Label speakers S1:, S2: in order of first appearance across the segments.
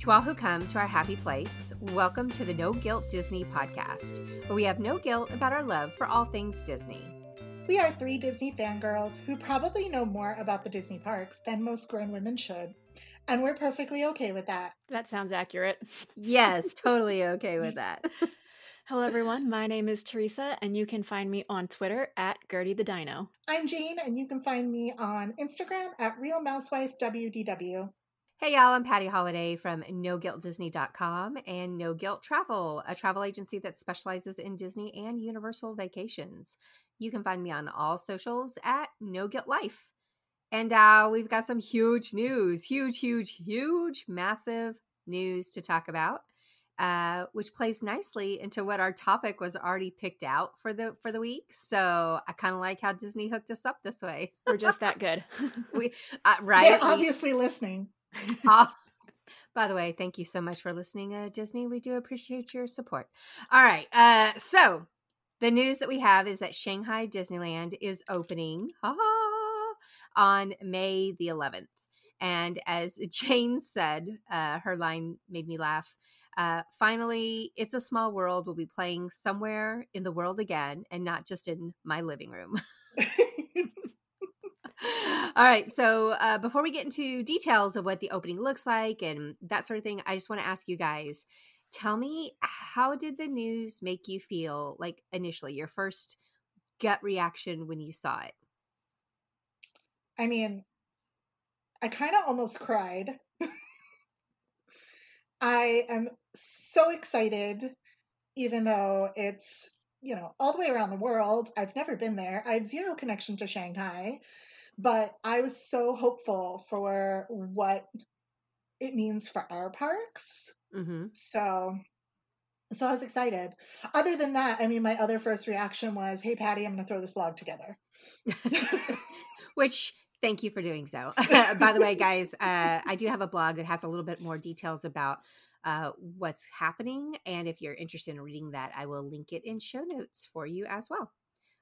S1: To all who come to our happy place, welcome to the No Guilt Disney podcast, where we have no guilt about our love for all things Disney.
S2: We are three Disney fangirls who probably know more about the Disney parks than most grown women should. And we're perfectly okay with that.
S3: That sounds accurate.
S1: Yes, totally okay with that.
S3: Hello, everyone. My name is Teresa, and you can find me on Twitter at Gertie the Dino.
S2: I'm Jane, and you can find me on Instagram at RealMousewifeWDW.
S1: Hey, y'all, I'm Patty Holiday from NoGuiltDisney.com and No Guilt Travel, a travel agency that specializes in Disney and Universal vacations. You can find me on all socials at No Guilt Life. And uh, we've got some huge news, huge, huge, huge, massive news to talk about, uh, which plays nicely into what our topic was already picked out for the for the week. So I kind of like how Disney hooked us up this way.
S3: We're just that good.
S1: we uh, right?
S2: They're obviously we, listening.
S1: Oh, by the way, thank you so much for listening, uh, Disney. We do appreciate your support. All right. Uh, so the news that we have is that Shanghai Disneyland is opening on May the 11th. And as Jane said, uh, her line made me laugh. Uh, finally, It's a Small World will be playing somewhere in the world again and not just in my living room. All right. So uh, before we get into details of what the opening looks like and that sort of thing, I just want to ask you guys tell me how did the news make you feel like initially, your first gut reaction when you saw it?
S2: I mean, I kind of almost cried. I am so excited, even though it's, you know, all the way around the world. I've never been there. I have zero connection to Shanghai but I was so hopeful for what it means for our parks. Mm-hmm. So, so I was excited. Other than that, I mean, my other first reaction was, "Hey, Patty, I'm going to throw this blog together."
S1: Which thank you for doing so. By the way, guys, uh, I do have a blog that has a little bit more details about uh, what's happening, and if you're interested in reading that, I will link it in show notes for you as well.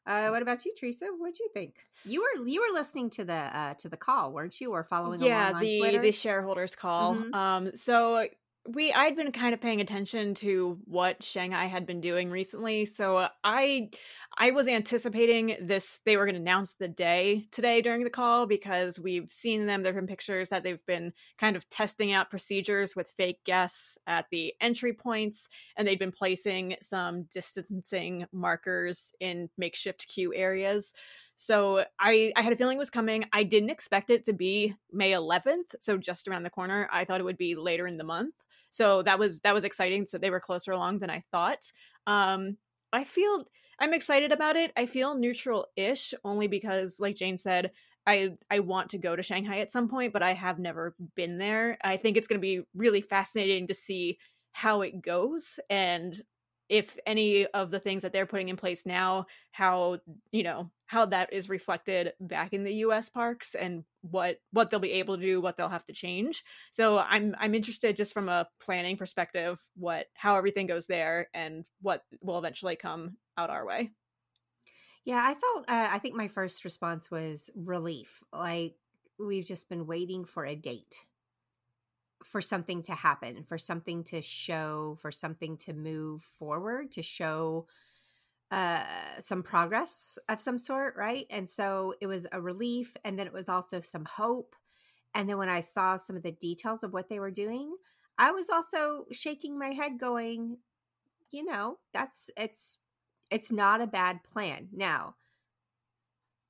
S1: Uh, what about you, Teresa? What'd you think? You were you were listening to the uh, to the call, weren't you, or following?
S3: Yeah,
S1: the
S3: Twitter? the shareholders call. Mm-hmm. Um, so we I'd been kind of paying attention to what Shanghai had been doing recently, so I I was anticipating this they were going to announce the day today during the call because we've seen them there have been pictures that they've been kind of testing out procedures with fake guests at the entry points and they've been placing some distancing markers in makeshift queue areas. So I I had a feeling it was coming. I didn't expect it to be May 11th, so just around the corner. I thought it would be later in the month. So that was that was exciting. So they were closer along than I thought. Um, I feel I'm excited about it. I feel neutral-ish only because, like Jane said, I I want to go to Shanghai at some point, but I have never been there. I think it's going to be really fascinating to see how it goes and if any of the things that they're putting in place now how you know how that is reflected back in the US parks and what what they'll be able to do what they'll have to change. So i'm i'm interested just from a planning perspective what how everything goes there and what will eventually come out our way.
S1: Yeah i felt uh, i think my first response was relief like we've just been waiting for a date for something to happen, for something to show, for something to move forward, to show uh some progress of some sort, right? And so it was a relief and then it was also some hope. And then when I saw some of the details of what they were doing, I was also shaking my head going, you know, that's it's it's not a bad plan. Now,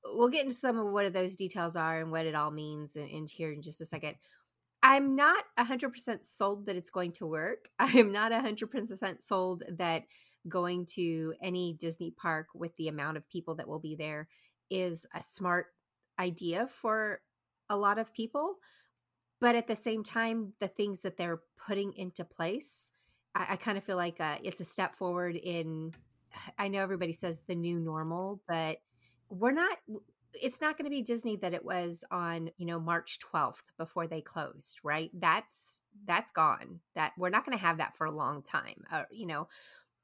S1: we'll get into some of what those details are and what it all means in, in here in just a second. I'm not 100% sold that it's going to work. I'm not 100% sold that going to any Disney park with the amount of people that will be there is a smart idea for a lot of people. But at the same time, the things that they're putting into place, I, I kind of feel like uh, it's a step forward in. I know everybody says the new normal, but we're not it's not going to be Disney that it was on, you know, March 12th before they closed, right? That's that's gone. That we're not going to have that for a long time. Uh, you know,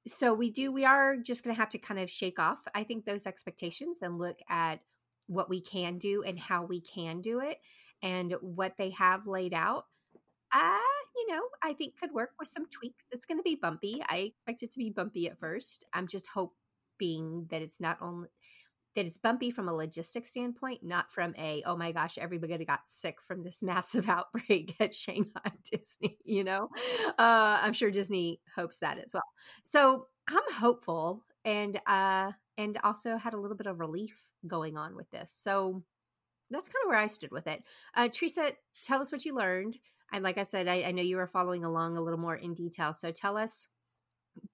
S1: so we do we are just going to have to kind of shake off I think those expectations and look at what we can do and how we can do it and what they have laid out. Uh, you know, I think could work with some tweaks. It's going to be bumpy. I expect it to be bumpy at first. I'm just hoping that it's not only that it's bumpy from a logistic standpoint, not from a, oh my gosh, everybody got sick from this massive outbreak at Shanghai Disney, you know? Uh, I'm sure Disney hopes that as well. So I'm hopeful and uh and also had a little bit of relief going on with this. So that's kind of where I stood with it. Uh Teresa, tell us what you learned. And like I said, I, I know you were following along a little more in detail. So tell us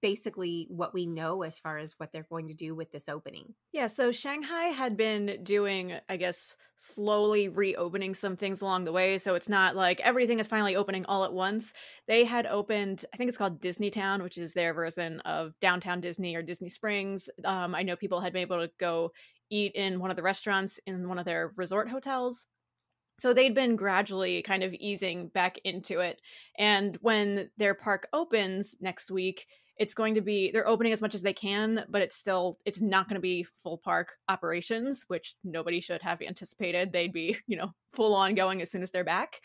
S1: basically what we know as far as what they're going to do with this opening.
S3: Yeah, so Shanghai had been doing, I guess, slowly reopening some things along the way. So it's not like everything is finally opening all at once. They had opened, I think it's called Disney Town, which is their version of downtown Disney or Disney Springs. Um, I know people had been able to go eat in one of the restaurants in one of their resort hotels. So they'd been gradually kind of easing back into it. And when their park opens next week, it's going to be they're opening as much as they can but it's still it's not going to be full park operations which nobody should have anticipated they'd be you know full on going as soon as they're back.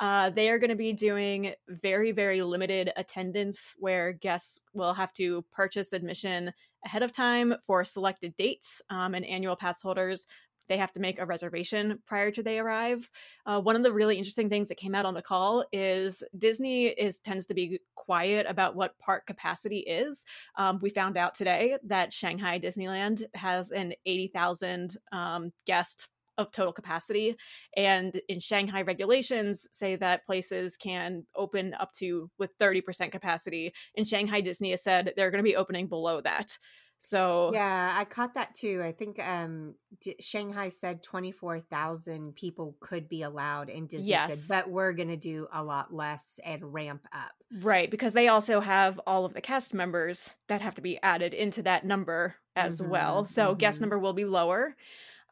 S3: Uh, they are going to be doing very very limited attendance where guests will have to purchase admission ahead of time for selected dates um, and annual pass holders they have to make a reservation prior to they arrive. Uh, one of the really interesting things that came out on the call is Disney is tends to be quiet about what park capacity is. Um, we found out today that Shanghai Disneyland has an eighty thousand um, guest of total capacity and in shanghai regulations say that places can open up to with 30% capacity in shanghai disney has said they're going to be opening below that so
S1: yeah, I caught that too. I think um, D- Shanghai said twenty four thousand people could be allowed, and Disney yes. said, "But we're going to do a lot less and ramp up."
S3: Right, because they also have all of the cast members that have to be added into that number as mm-hmm, well. So mm-hmm. guest number will be lower.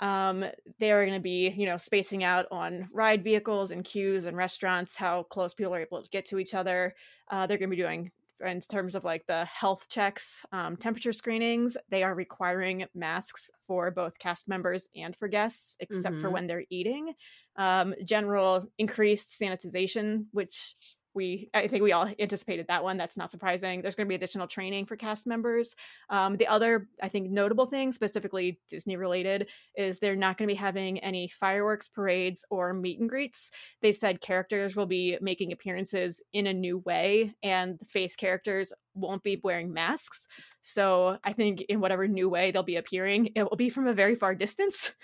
S3: Um, they are going to be, you know, spacing out on ride vehicles and queues and restaurants, how close people are able to get to each other. Uh, they're going to be doing in terms of like the health checks, um, temperature screenings, they are requiring masks for both cast members and for guests, except mm-hmm. for when they're eating. Um, general increased sanitization, which we i think we all anticipated that one that's not surprising. There's going to be additional training for cast members. Um, the other i think notable thing specifically disney related is they're not going to be having any fireworks parades or meet and greets. They've said characters will be making appearances in a new way and the face characters won't be wearing masks so I think in whatever new way they'll be appearing, it will be from a very far distance.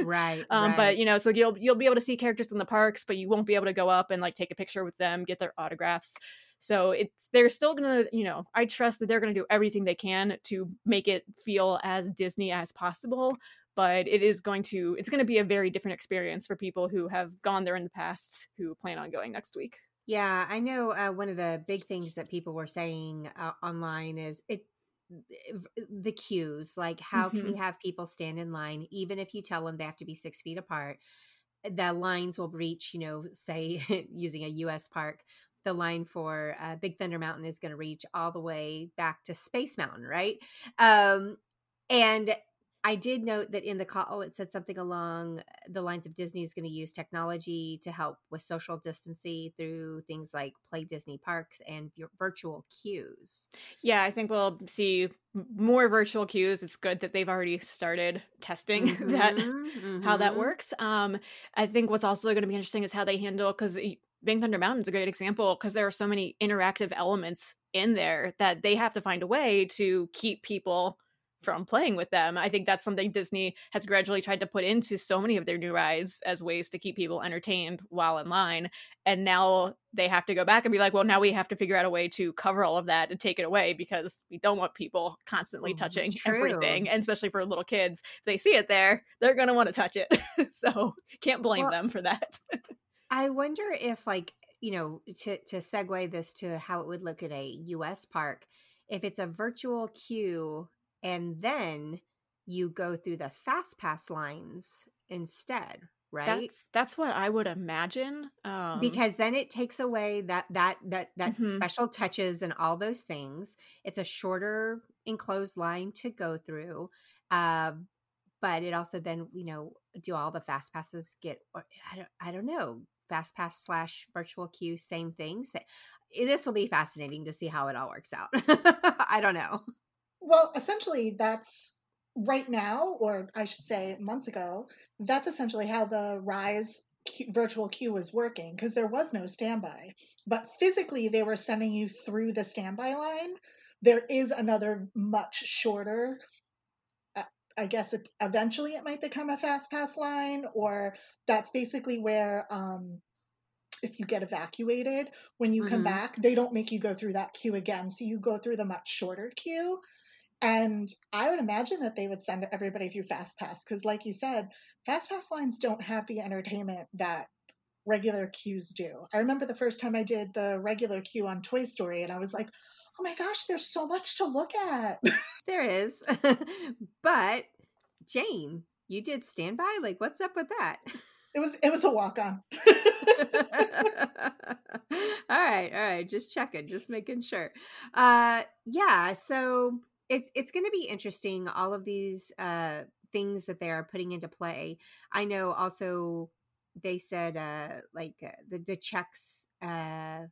S1: right,
S3: um,
S1: right.
S3: But you know, so you'll you'll be able to see characters in the parks, but you won't be able to go up and like take a picture with them, get their autographs. So it's they're still gonna, you know, I trust that they're gonna do everything they can to make it feel as Disney as possible. But it is going to it's gonna be a very different experience for people who have gone there in the past who plan on going next week.
S1: Yeah, I know uh, one of the big things that people were saying uh, online is it the queues like how mm-hmm. can you have people stand in line even if you tell them they have to be six feet apart the lines will reach you know say using a us park the line for uh, big thunder mountain is going to reach all the way back to space mountain right um and I did note that in the call, oh, it said something along the lines of Disney is going to use technology to help with social distancing through things like Play Disney Parks and virtual queues.
S3: Yeah, I think we'll see more virtual queues. It's good that they've already started testing mm-hmm, that mm-hmm. how that mm-hmm. works. Um, I think what's also going to be interesting is how they handle because Big Thunder Mountain is a great example because there are so many interactive elements in there that they have to find a way to keep people from playing with them. I think that's something Disney has gradually tried to put into so many of their new rides as ways to keep people entertained while in line. And now they have to go back and be like, well, now we have to figure out a way to cover all of that and take it away because we don't want people constantly mm, touching True. everything. And especially for little kids, if they see it there, they're going to want to touch it. so can't blame well, them for that.
S1: I wonder if, like, you know, to, to segue this to how it would look at a US park, if it's a virtual queue and then you go through the fast pass lines instead right?
S3: That's that's what i would imagine
S1: um, because then it takes away that that that that mm-hmm. special touches and all those things. It's a shorter enclosed line to go through uh, but it also then you know do all the fast passes get i don't i don't know fast pass slash virtual queue same thing so, this will be fascinating to see how it all works out. I don't know
S2: well, essentially, that's right now, or I should say months ago, that's essentially how the Rise Q, virtual queue was working because there was no standby. But physically, they were sending you through the standby line. There is another much shorter. Uh, I guess it, eventually it might become a fast pass line, or that's basically where um, if you get evacuated, when you mm-hmm. come back, they don't make you go through that queue again. So you go through the much shorter queue. And I would imagine that they would send everybody through FastPass because, like you said, FastPass lines don't have the entertainment that regular queues do. I remember the first time I did the regular queue on Toy Story, and I was like, oh my gosh, there's so much to look at.
S1: there is. but Jane, you did standby? Like, what's up with that?
S2: It was it was a walk on.
S1: all right, all right, just checking, just making sure. Uh yeah, so it's it's going to be interesting all of these uh things that they are putting into play. I know also they said uh like uh, the the checks uh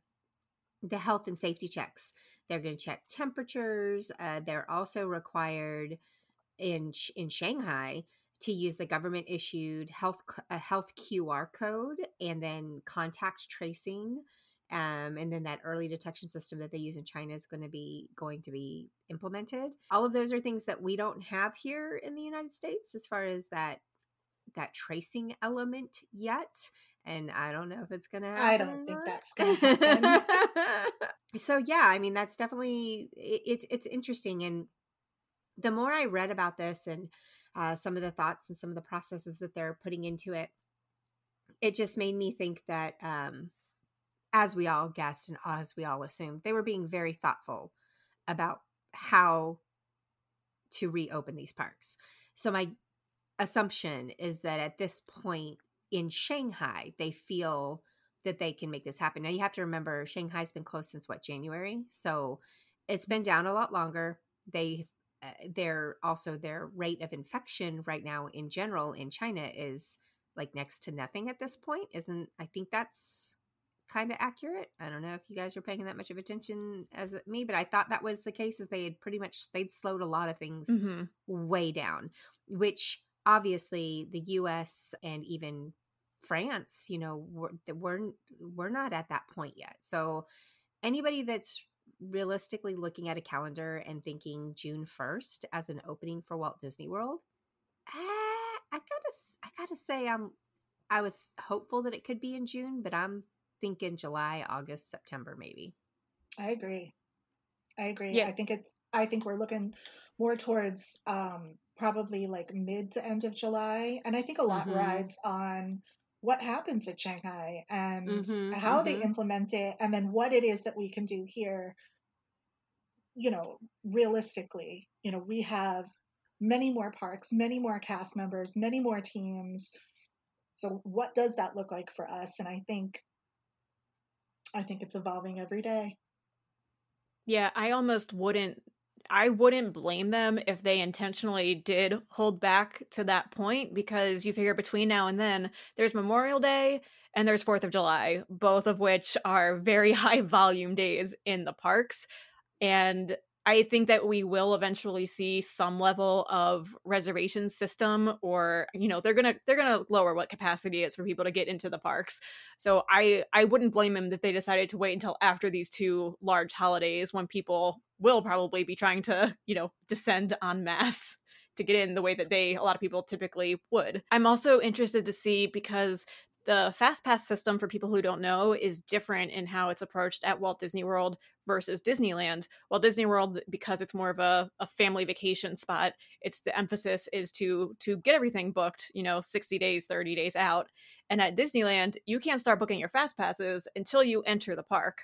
S1: the health and safety checks. They're going to check temperatures uh they're also required in in shanghai to use the government issued health a health qr code and then contact tracing um, and then that early detection system that they use in China is going to be going to be implemented. All of those are things that we don't have here in the United States as far as that that tracing element yet. And I don't know if it's going to happen.
S2: I don't think that's going to happen.
S1: so yeah, I mean that's definitely it, it's it's interesting. And the more I read about this and uh, some of the thoughts and some of the processes that they're putting into it, it just made me think that um, as we all guessed and as we all assumed, they were being very thoughtful about how to reopen these parks. So my assumption is that at this point in Shanghai, they feel that they can make this happen. Now you have to remember Shanghai's been closed since what January, so it's been down a lot longer. They uh, their also their rate of infection right now in general in China is like next to nothing at this point. Isn't I think that's kind of accurate. I don't know if you guys are paying that much of attention as me, but I thought that was the case. Is they had pretty much they'd slowed a lot of things mm-hmm. way down, which obviously the U.S. and even France, you know, we're, we're we're not at that point yet. So anybody that's realistically looking at a calendar and thinking June first as an opening for Walt Disney World, eh, I gotta I gotta say I'm I was hopeful that it could be in June, but I'm think in July, August, September, maybe.
S2: I agree. I agree. Yeah. I think it's I think we're looking more towards um, probably like mid to end of July. And I think a lot mm-hmm. rides on what happens at Shanghai and mm-hmm, how mm-hmm. they implement it and then what it is that we can do here. You know, realistically, you know, we have many more parks, many more cast members, many more teams. So what does that look like for us? And I think I think it's evolving every day.
S3: Yeah, I almost wouldn't I wouldn't blame them if they intentionally did hold back to that point because you figure between now and then there's Memorial Day and there's 4th of July, both of which are very high volume days in the parks. And I think that we will eventually see some level of reservation system or you know they're going to they're going to lower what capacity is for people to get into the parks. So I I wouldn't blame them if they decided to wait until after these two large holidays when people will probably be trying to, you know, descend en masse to get in the way that they a lot of people typically would. I'm also interested to see because the fast pass system for people who don't know is different in how it's approached at Walt Disney World versus Disneyland. While Disney World, because it's more of a, a family vacation spot, it's the emphasis is to to get everything booked, you know, 60 days, 30 days out. And at Disneyland, you can't start booking your fast passes until you enter the park.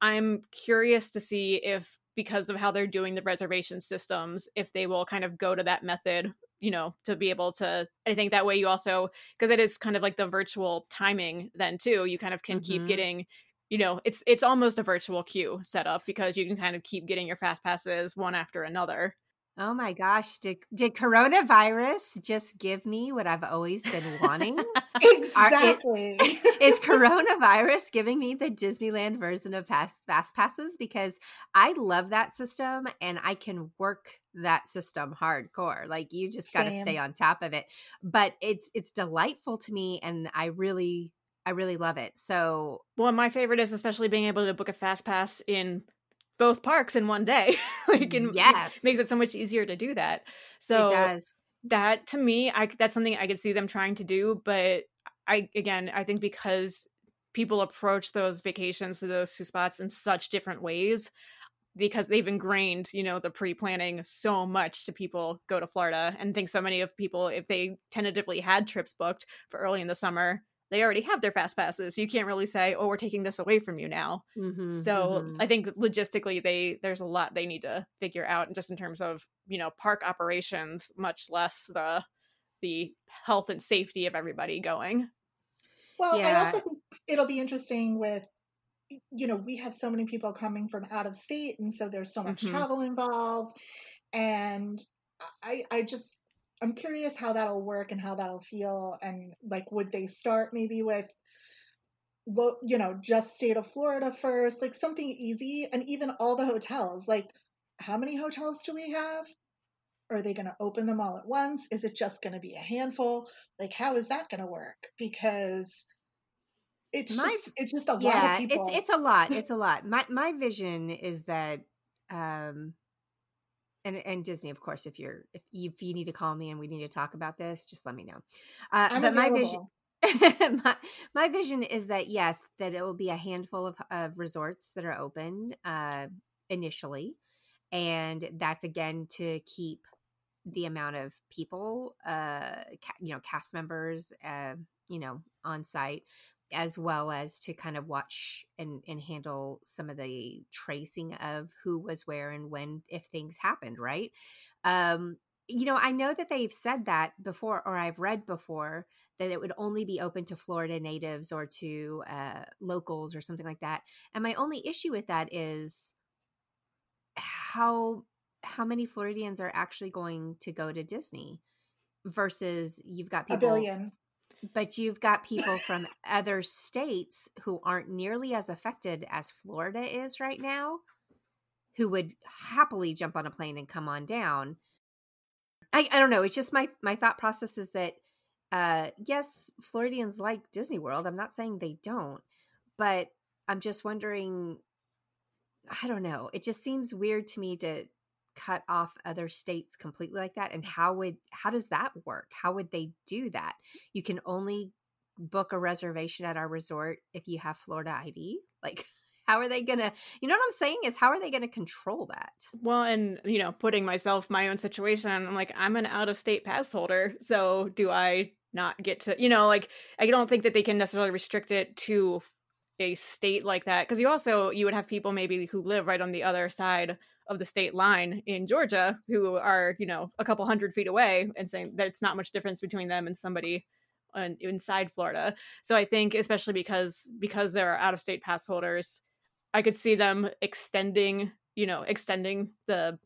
S3: I'm curious to see if because of how they're doing the reservation systems, if they will kind of go to that method you know to be able to i think that way you also because it is kind of like the virtual timing then too you kind of can mm-hmm. keep getting you know it's it's almost a virtual queue setup because you can kind of keep getting your fast passes one after another
S1: Oh my gosh, did did coronavirus just give me what I've always been wanting?
S2: exactly.
S1: Are, it, is coronavirus giving me the Disneyland version of fast, fast passes because I love that system and I can work that system hardcore. Like you just got to stay on top of it. But it's it's delightful to me and I really I really love it. So,
S3: well, my favorite is especially being able to book a fast pass in both parks in one day. like, in, yes, makes it so much easier to do that. So it does. That to me, I that's something I could see them trying to do, but I again, I think because people approach those vacations to those two spots in such different ways because they've ingrained you know the pre-planning so much to people go to florida and think so many of people if they tentatively had trips booked for early in the summer they already have their fast passes. You can't really say, "Oh, we're taking this away from you now." Mm-hmm, so mm-hmm. I think logistically, they there's a lot they need to figure out, and just in terms of you know park operations, much less the the health and safety of everybody going.
S2: Well, yeah. I also think it'll be interesting with you know we have so many people coming from out of state, and so there's so much mm-hmm. travel involved, and I I just I'm curious how that'll work and how that'll feel. And like, would they start maybe with, you know, just state of Florida first, like something easy, and even all the hotels. Like, how many hotels do we have? Are they going to open them all at once? Is it just going to be a handful? Like, how is that going to work? Because it's my, just it's just a yeah, lot of people.
S1: It's it's a lot. It's a lot. My my vision is that um and and Disney, of course, if you're if you, if you need to call me and we need to talk about this, just let me know. Uh, but my vision, my, my vision is that yes, that it will be a handful of, of resorts that are open uh, initially, and that's again to keep the amount of people, uh, ca- you know, cast members, uh, you know, on site as well as to kind of watch and, and handle some of the tracing of who was where and when if things happened right? Um you know i know that they've said that before or i've read before that it would only be open to florida natives or to uh, locals or something like that and my only issue with that is how how many floridians are actually going to go to disney versus you've got people
S2: a billion
S1: but you've got people from other states who aren't nearly as affected as Florida is right now who would happily jump on a plane and come on down. I, I don't know. It's just my my thought process is that uh yes, Floridians like Disney World. I'm not saying they don't, but I'm just wondering I don't know. It just seems weird to me to cut off other states completely like that and how would how does that work? How would they do that? You can only book a reservation at our resort if you have florida id like how are they gonna you know what i'm saying is how are they gonna control that?
S3: Well and you know putting myself my own situation i'm like i'm an out of state pass holder so do i not get to you know like i don't think that they can necessarily restrict it to a state like that because you also you would have people maybe who live right on the other side of the state line in Georgia who are, you know, a couple hundred feet away and saying that it's not much difference between them and somebody inside Florida. So I think especially because because there are out of state pass holders, I could see them extending, you know, extending the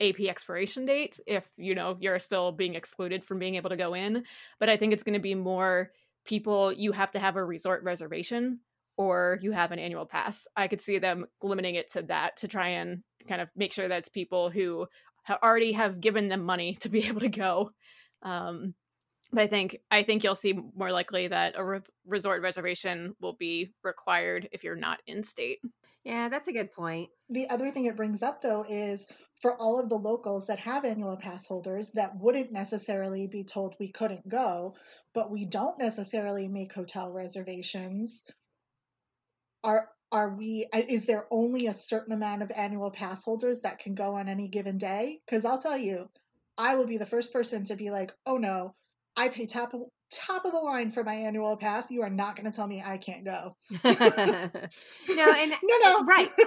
S3: AP expiration date if, you know, you're still being excluded from being able to go in, but I think it's going to be more people you have to have a resort reservation or you have an annual pass. I could see them limiting it to that to try and kind of make sure that it's people who already have given them money to be able to go. Um, but I think I think you'll see more likely that a re- resort reservation will be required if you're not in state.
S1: Yeah, that's a good point.
S2: The other thing it brings up though is for all of the locals that have annual pass holders that wouldn't necessarily be told we couldn't go, but we don't necessarily make hotel reservations. Are are we is there only a certain amount of annual pass holders that can go on any given day? Cuz I'll tell you, I will be the first person to be like, "Oh no, I pay top of, top of the line for my annual pass. You are not going to tell me I can't go.
S1: no, and
S2: no, no,
S1: right.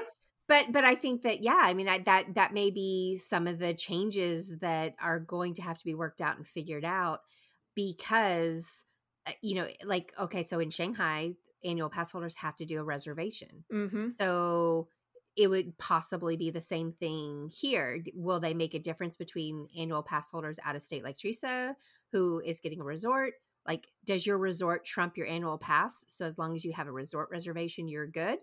S1: But but I think that yeah, I mean I, that that may be some of the changes that are going to have to be worked out and figured out because uh, you know like okay, so in Shanghai, annual pass holders have to do a reservation.
S3: Mm-hmm.
S1: So it would possibly be the same thing here. Will they make a difference between annual pass holders out of state like Teresa, who is getting a resort? Like, does your resort trump your annual pass? So as long as you have a resort reservation, you're good.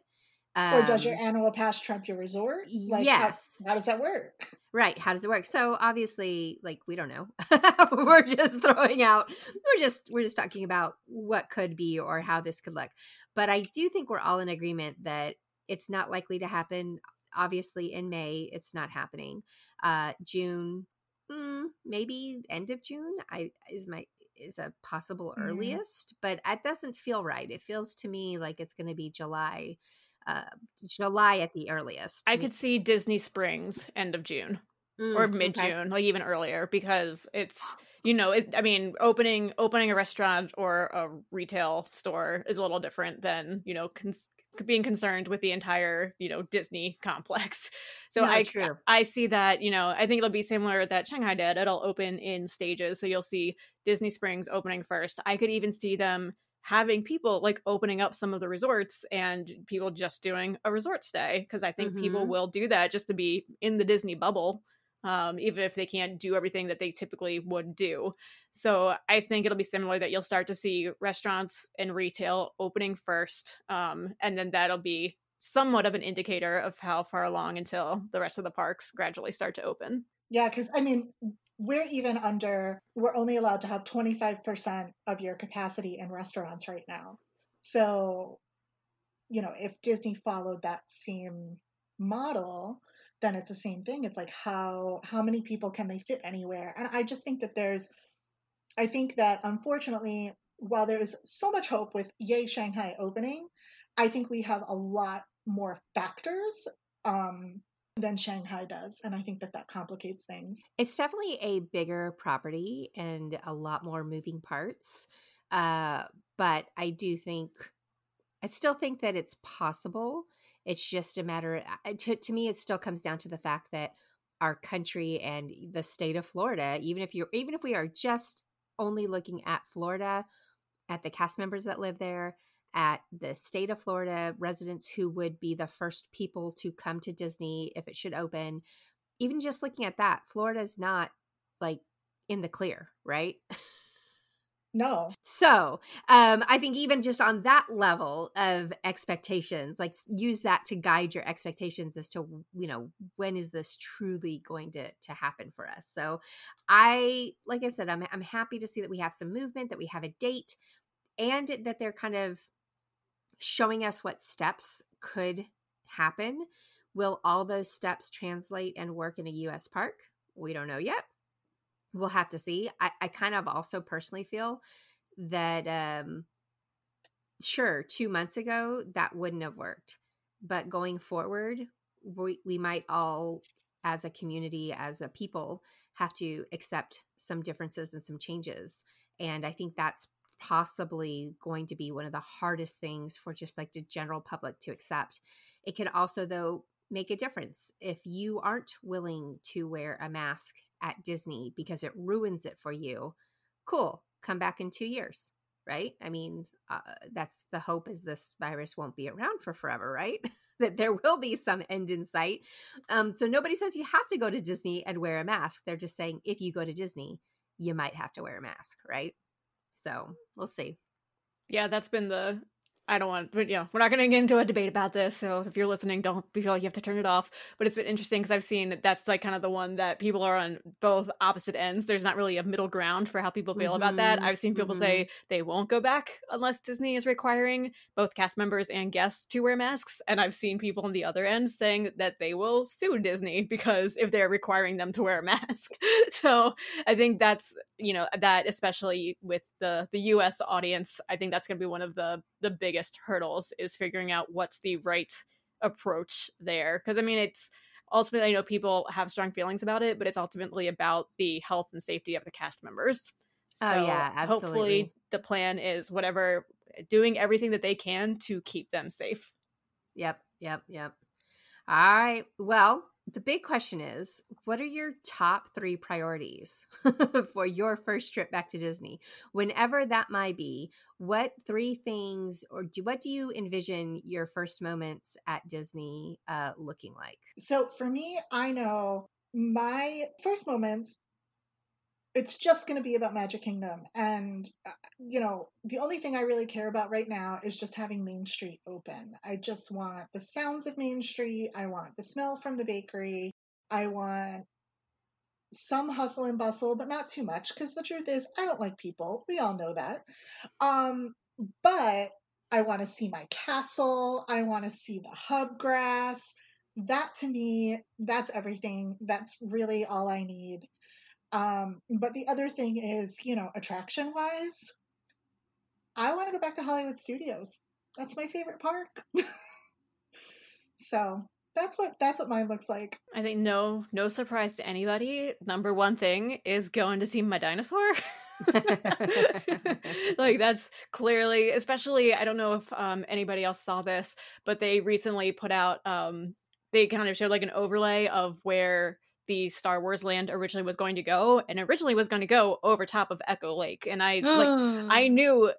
S2: Um, or does your um, annual pass trump your resort?
S1: Like, yes.
S2: How, how, does that work?
S1: Right. How does it work? So obviously, like we don't know. we're just throwing out. We're just we're just talking about what could be or how this could look. But I do think we're all in agreement that it's not likely to happen. Obviously, in May, it's not happening. Uh, June, mm, maybe end of June. I is my is a possible mm-hmm. earliest, but it doesn't feel right. It feels to me like it's going to be July, uh, July at the earliest.
S3: I could see Disney Springs end of June mm, or mid June, okay. like even earlier, because it's you know it. I mean, opening opening a restaurant or a retail store is a little different than you know cons- being concerned with the entire you know disney complex so no, i true. i see that you know i think it'll be similar that shanghai did it'll open in stages so you'll see disney springs opening first i could even see them having people like opening up some of the resorts and people just doing a resort stay because i think mm-hmm. people will do that just to be in the disney bubble um, even if they can't do everything that they typically would do. So I think it'll be similar that you'll start to see restaurants and retail opening first, um, and then that'll be somewhat of an indicator of how far along until the rest of the parks gradually start to open.
S2: Yeah, because I mean, we're even under, we're only allowed to have 25% of your capacity in restaurants right now. So, you know, if Disney followed that same model, then it's the same thing. It's like how how many people can they fit anywhere? And I just think that there's I think that unfortunately, while there is so much hope with Yay Shanghai opening, I think we have a lot more factors um, than Shanghai does. And I think that that complicates things.
S1: It's definitely a bigger property and a lot more moving parts. Uh, but I do think, I still think that it's possible. It's just a matter, to, to me, it still comes down to the fact that our country and the state of Florida, even if you're, even if we are just only looking at Florida, at the cast members that live there, at the state of Florida residents who would be the first people to come to Disney if it should open. Even just looking at that, Florida is not like in the clear, right?
S2: No.
S1: So, um, I think even just on that level of expectations, like use that to guide your expectations as to you know when is this truly going to to happen for us. So, I like I said, I'm I'm happy to see that we have some movement, that we have a date, and that they're kind of showing us what steps could happen. Will all those steps translate and work in a U.S. park? We don't know yet we'll have to see. I, I kind of also personally feel that um sure, two months ago that wouldn't have worked. But going forward, we, we might all as a community, as a people, have to accept some differences and some changes. And I think that's possibly going to be one of the hardest things for just like the general public to accept. It can also, though, make a difference if you aren't willing to wear a mask at Disney because it ruins it for you, cool, come back in two years, right? I mean, uh, that's the hope is this virus won't be around for forever, right? that there will be some end in sight. Um, so nobody says you have to go to Disney and wear a mask. They're just saying if you go to Disney, you might have to wear a mask, right? So we'll see.
S3: Yeah, that's been the I don't want, but you know, we're not going to get into a debate about this. So if you're listening, don't feel like you have to turn it off. But it's been interesting because I've seen that that's like kind of the one that people are on both opposite ends. There's not really a middle ground for how people feel mm-hmm. about that. Mm-hmm, I've seen people mm-hmm. say they won't go back unless Disney is requiring both cast members and guests to wear masks. And I've seen people on the other end saying that they will sue Disney because if they're requiring them to wear a mask. so I think that's, you know, that especially with the the US audience, I think that's going to be one of the the biggest hurdles is figuring out what's the right approach there because i mean it's ultimately i know people have strong feelings about it but it's ultimately about the health and safety of the cast members.
S1: Oh, so oh yeah absolutely. hopefully
S3: the plan is whatever doing everything that they can to keep them safe.
S1: Yep yep yep. All right well the big question is what are your top three priorities for your first trip back to disney? Whenever that might be what three things or do what do you envision your first moments at disney uh, looking like?
S2: So for me i know my first moments it's just going to be about Magic Kingdom. And, uh, you know, the only thing I really care about right now is just having Main Street open. I just want the sounds of Main Street. I want the smell from the bakery. I want some hustle and bustle, but not too much because the truth is, I don't like people. We all know that. Um, but I want to see my castle. I want to see the hub grass. That to me, that's everything. That's really all I need. Um, but the other thing is, you know, attraction wise, I want to go back to Hollywood Studios. That's my favorite park. so that's what that's what mine looks like.
S3: I think no no surprise to anybody. Number one thing is going to see my dinosaur. like that's clearly especially I don't know if um anybody else saw this, but they recently put out um they kind of showed like an overlay of where the Star Wars land originally was going to go, and originally was going to go over top of Echo Lake. And I like I knew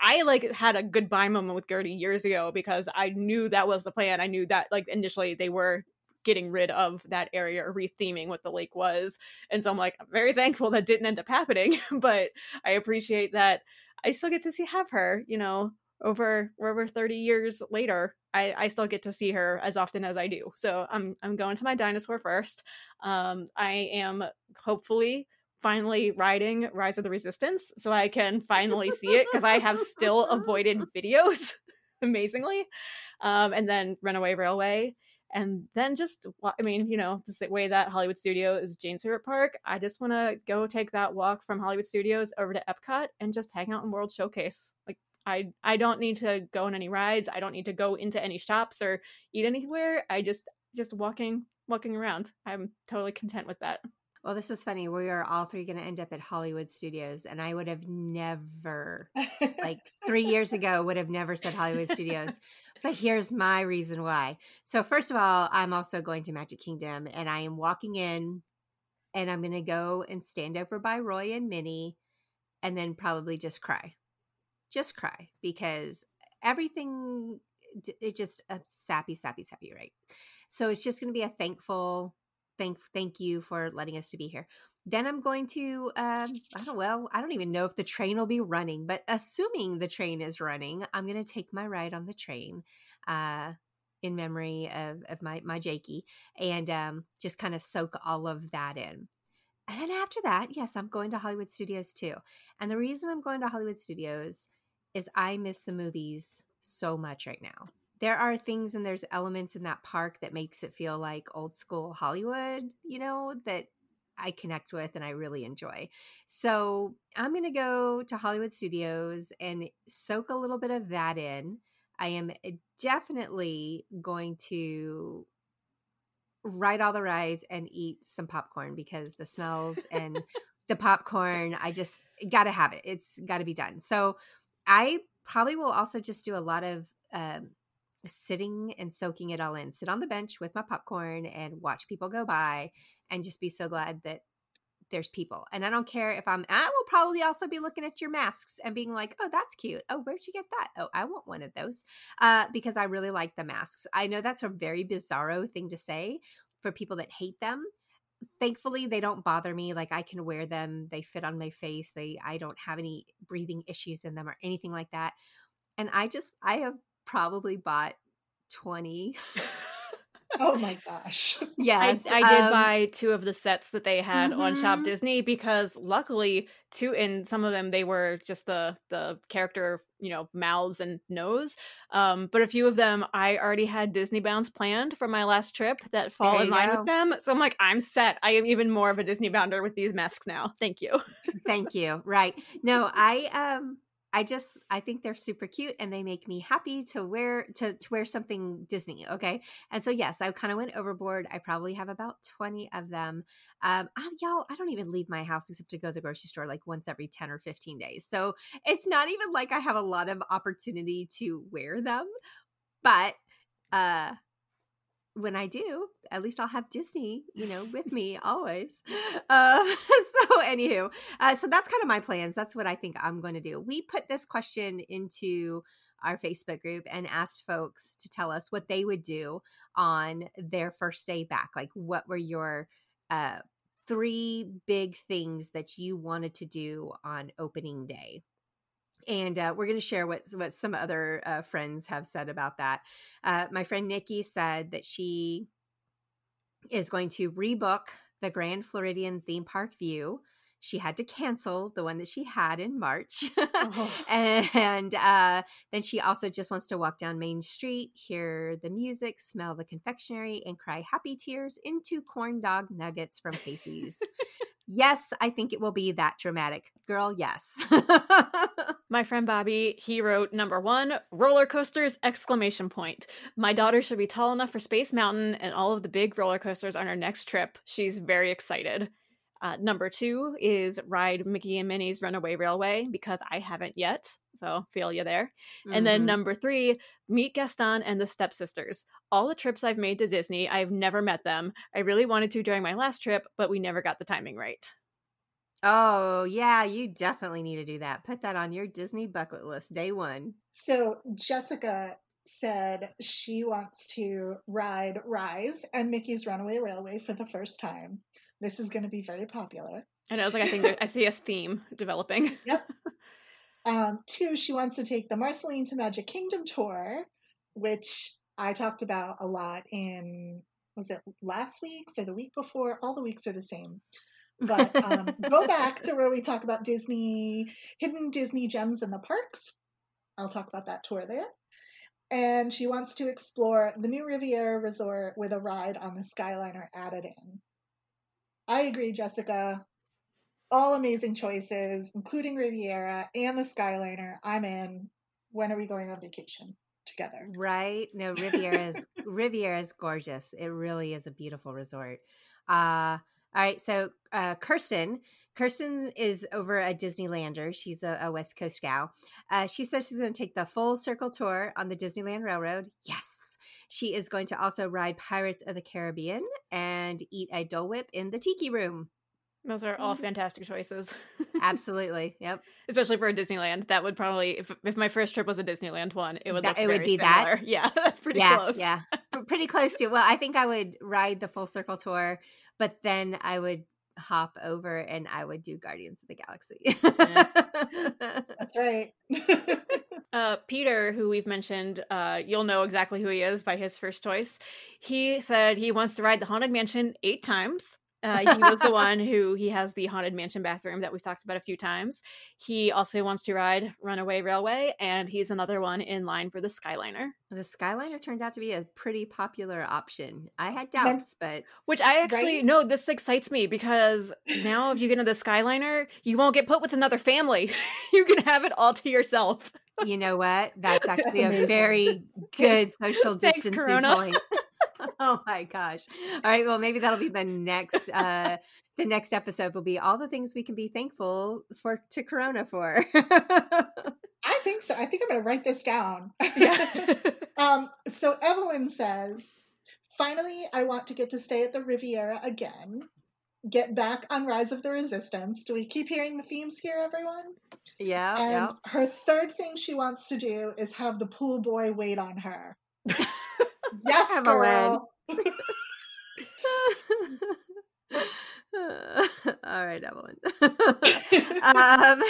S3: I like had a goodbye moment with Gertie years ago because I knew that was the plan. I knew that like initially they were getting rid of that area or retheming what the lake was. And so I'm like, I'm very thankful that didn't end up happening, but I appreciate that I still get to see have her, you know, over over 30 years later I, I still get to see her as often as I do. So I'm I'm going to my dinosaur first. Um, I am hopefully finally riding Rise of the Resistance, so I can finally see it because I have still avoided videos, amazingly. Um, and then Runaway Railway, and then just I mean, you know, the way that Hollywood Studio is Jane's favorite park. I just want to go take that walk from Hollywood Studios over to Epcot and just hang out in World Showcase. Like I I don't need to go on any rides. I don't need to go into any shops or eat anywhere. I just just walking walking around. I'm totally content with that.
S1: Well, this is funny. We are all three going to end up at Hollywood Studios, and I would have never, like three years ago, would have never said Hollywood Studios. But here's my reason why. So, first of all, I'm also going to Magic Kingdom, and I am walking in, and I'm going to go and stand over by Roy and Minnie, and then probably just cry just cry because everything it just a sappy sappy sappy right? So it's just going to be a thankful thank thank you for letting us to be here. Then i'm going to um i don't well i don't even know if the train will be running but assuming the train is running i'm going to take my ride on the train uh in memory of of my my jakey and um just kind of soak all of that in. And then after that yes i'm going to hollywood studios too. And the reason i'm going to hollywood studios is I miss the movies so much right now. There are things and there's elements in that park that makes it feel like old school Hollywood, you know, that I connect with and I really enjoy. So I'm going to go to Hollywood Studios and soak a little bit of that in. I am eh, definitely going to ride all the rides and eat some popcorn because the smells and the popcorn, I just got to have it. It's got to be done. So I probably will also just do a lot of um, sitting and soaking it all in. Sit on the bench with my popcorn and watch people go by and just be so glad that there's people. And I don't care if I'm, I will probably also be looking at your masks and being like, oh, that's cute. Oh, where'd you get that? Oh, I want one of those uh, because I really like the masks. I know that's a very bizarro thing to say for people that hate them thankfully they don't bother me like i can wear them they fit on my face they i don't have any breathing issues in them or anything like that and I just I have probably bought 20
S2: oh my gosh.
S1: Yes.
S3: I, I did um, buy two of the sets that they had mm-hmm. on Shop mm-hmm. Disney because luckily two in some of them they were just the the character, you know, mouths and nose. Um, but a few of them I already had Disney bounds planned for my last trip that fall in line go. with them. So I'm like, I'm set. I am even more of a Disney bounder with these masks now. Thank you.
S1: Thank you. Right. No, I um I just I think they're super cute and they make me happy to wear to to wear something Disney. Okay, and so yes, I kind of went overboard. I probably have about twenty of them. Um, I, y'all, I don't even leave my house except to go to the grocery store like once every ten or fifteen days. So it's not even like I have a lot of opportunity to wear them. But uh, when I do, at least I'll have Disney, you know, with me always. Uh, so, anywho, uh, so that's kind of my plans. That's what I think I'm going to do. We put this question into our Facebook group and asked folks to tell us what they would do on their first day back. Like, what were your uh, three big things that you wanted to do on opening day? And uh, we're going to share what what some other uh, friends have said about that. Uh, my friend Nikki said that she is going to rebook the Grand Floridian theme park view. She had to cancel the one that she had in March. oh. And uh, then she also just wants to walk down Main Street, hear the music, smell the confectionery, and cry happy tears into corn dog nuggets from Casey's. Yes, I think it will be that dramatic. Girl, yes.
S3: My friend Bobby, he wrote number one, roller coasters, exclamation point. My daughter should be tall enough for Space Mountain and all of the big roller coasters on our next trip. She's very excited. Uh, number two is ride Mickey and Minnie's Runaway Railway because I haven't yet. So feel you there. Mm-hmm. And then mm-hmm. number three, meet Gaston and the stepsisters. All the trips I've made to Disney, I've never met them. I really wanted to during my last trip, but we never got the timing right.
S1: Oh, yeah, you definitely need to do that. Put that on your Disney bucket list, day one.
S2: So, Jessica said she wants to ride Rise and Mickey's Runaway Railway for the first time. This is going to be very popular.
S3: And I was like I think I see a theme developing.
S2: Yep. Um, two, she wants to take the Marceline to Magic Kingdom tour, which I talked about a lot in was it last week's or the week before? All the weeks are the same. But um, go back to where we talk about Disney hidden Disney gems in the parks. I'll talk about that tour there. And she wants to explore the new Riviera Resort with a ride on the Skyliner added in. I agree, Jessica. All amazing choices, including Riviera and the Skyliner. I'm in. When are we going on vacation together?
S1: Right? No, Riviera is Riviera is gorgeous. It really is a beautiful resort. Uh all right, so uh Kirsten Kirsten is over a Disneylander. She's a, a West Coast gal. Uh, she says she's going to take the full circle tour on the Disneyland Railroad. Yes. She is going to also ride Pirates of the Caribbean and eat a Dole Whip in the Tiki Room.
S3: Those are all mm-hmm. fantastic choices.
S1: Absolutely. Yep.
S3: Especially for a Disneyland. That would probably if if my first trip was a Disneyland one, it would that, it would be similar. that. Yeah, that's pretty
S1: yeah,
S3: close.
S1: Yeah. pretty close to. Well, I think I would ride the full circle tour, but then I would hop over and I would do Guardians of the Galaxy.
S2: That's right.
S3: uh, Peter, who we've mentioned, uh, you'll know exactly who he is by his first choice. He said he wants to ride the Haunted Mansion eight times. Uh, he was the one who he has the haunted mansion bathroom that we've talked about a few times. He also wants to ride Runaway Railway, and he's another one in line for the Skyliner.
S1: The Skyliner turned out to be a pretty popular option. I had doubts, but
S3: which I actually right? no, this excites me because now if you get into the Skyliner, you won't get put with another family. you can have it all to yourself.
S1: You know what? That's actually That's a very good social distancing Thanks, point. oh my gosh. All right. Well, maybe that'll be the next uh the next episode will be all the things we can be thankful for to Corona for.
S2: I think so. I think I'm gonna write this down. Yeah. um, so Evelyn says, finally I want to get to stay at the Riviera again. Get back on Rise of the Resistance. Do we keep hearing the themes here, everyone?
S1: Yeah.
S2: And
S1: yeah.
S2: her third thing she wants to do is have the pool boy wait on her. Yes, Evelyn.
S1: all right, Evelyn. um,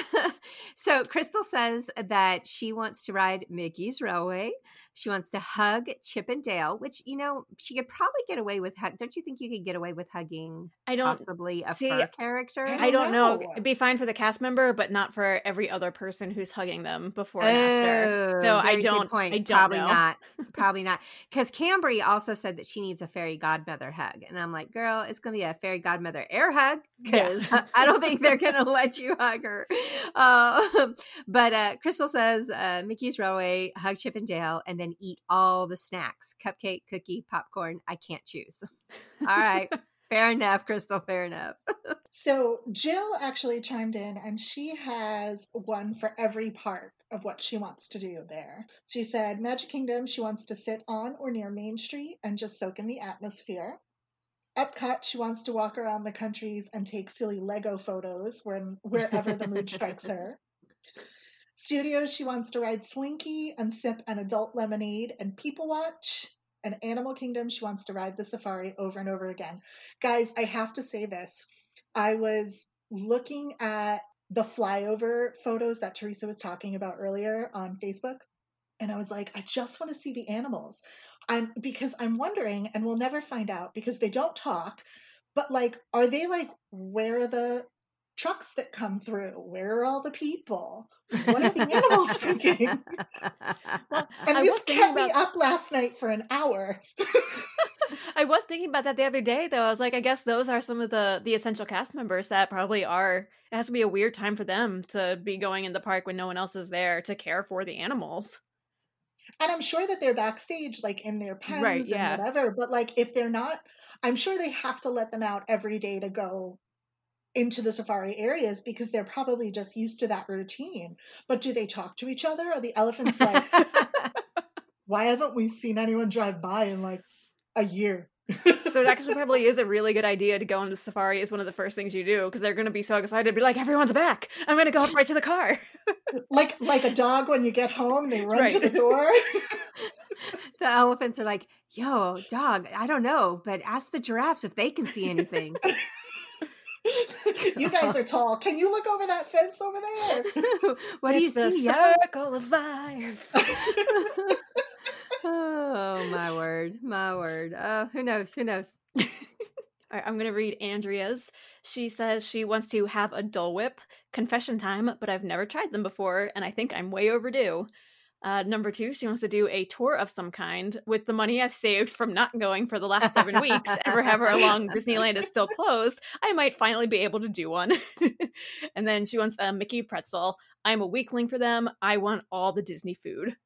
S1: so Crystal says that she wants to ride Mickey's Railway. She wants to hug Chip and Dale, which you know she could probably get away with. Hug. Don't you think you could get away with hugging?
S3: I don't
S1: possibly a see, fur character.
S3: I don't, know. know. It'd be fine for the cast member, but not for every other person who's hugging them before and after. So I don't. Point. I don't
S1: probably
S3: know.
S1: not. Probably not. Because Cambry also said that she needs a fairy godmother hug, and I'm like, girl, it's gonna be a fairy godmother air hug because yeah. I don't think they're gonna let you hug her. Uh, but uh, Crystal says uh, Mickey's Railway hug Chip and Dale, and then eat all the snacks cupcake, cookie, popcorn. I can't choose. All right. fair enough, Crystal. Fair enough.
S2: so Jill actually chimed in and she has one for every part of what she wants to do there. She said Magic Kingdom, she wants to sit on or near Main Street and just soak in the atmosphere. Epcot, she wants to walk around the countries and take silly Lego photos when wherever the mood strikes her. Studios, she wants to ride Slinky and sip an adult lemonade and people watch. And Animal Kingdom, she wants to ride the safari over and over again. Guys, I have to say this. I was looking at the flyover photos that Teresa was talking about earlier on Facebook. And I was like, I just want to see the animals. I'm because I'm wondering, and we'll never find out because they don't talk, but like, are they like where are the trucks that come through? Where are all the people? What are the animals thinking? and I this kept about... me up last night for an hour.
S3: I was thinking about that the other day though. I was like, I guess those are some of the the essential cast members that probably are it has to be a weird time for them to be going in the park when no one else is there to care for the animals.
S2: And I'm sure that they're backstage, like in their pens right, yeah. and whatever. But like, if they're not, I'm sure they have to let them out every day to go into the safari areas because they're probably just used to that routine. But do they talk to each other? Are the elephants like, why haven't we seen anyone drive by in like a year?
S3: so it actually probably is a really good idea to go on the safari is one of the first things you do because they're going to be so excited to be like everyone's back i'm going to go up right to the car
S2: like like a dog when you get home they run right. to the door
S1: the elephants are like yo dog i don't know but ask the giraffes if they can see anything
S2: you guys are tall. Can you look over that fence over there?
S1: what
S3: it's
S1: do you
S3: see? Circle of life.
S1: oh my word, my word. Uh, who knows? Who knows?
S3: All right, I'm going to read Andrea's. She says she wants to have a Dole Whip confession time, but I've never tried them before, and I think I'm way overdue. Uh, number two, she wants to do a tour of some kind with the money I've saved from not going for the last seven weeks. Ever however long Disneyland is still closed, I might finally be able to do one. and then she wants a Mickey pretzel. I'm a weakling for them. I want all the Disney food.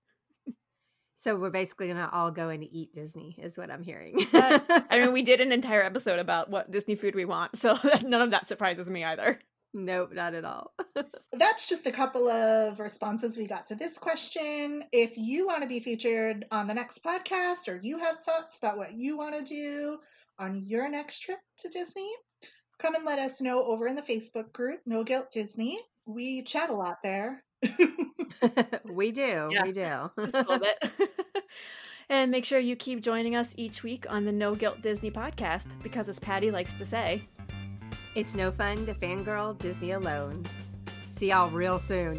S1: So we're basically going to all go and eat Disney, is what I'm hearing.
S3: I mean, we did an entire episode about what Disney food we want, so none of that surprises me either.
S1: Nope, not at all.
S2: That's just a couple of responses we got to this question. If you want to be featured on the next podcast or you have thoughts about what you want to do on your next trip to Disney, come and let us know over in the Facebook group, No Guilt Disney. We chat a lot there.
S1: we do. Yeah, we do.
S3: just a little bit. and make sure you keep joining us each week on the No Guilt Disney podcast because, as Patty likes to say,
S1: it's no fun to fangirl Disney alone. See y'all real soon.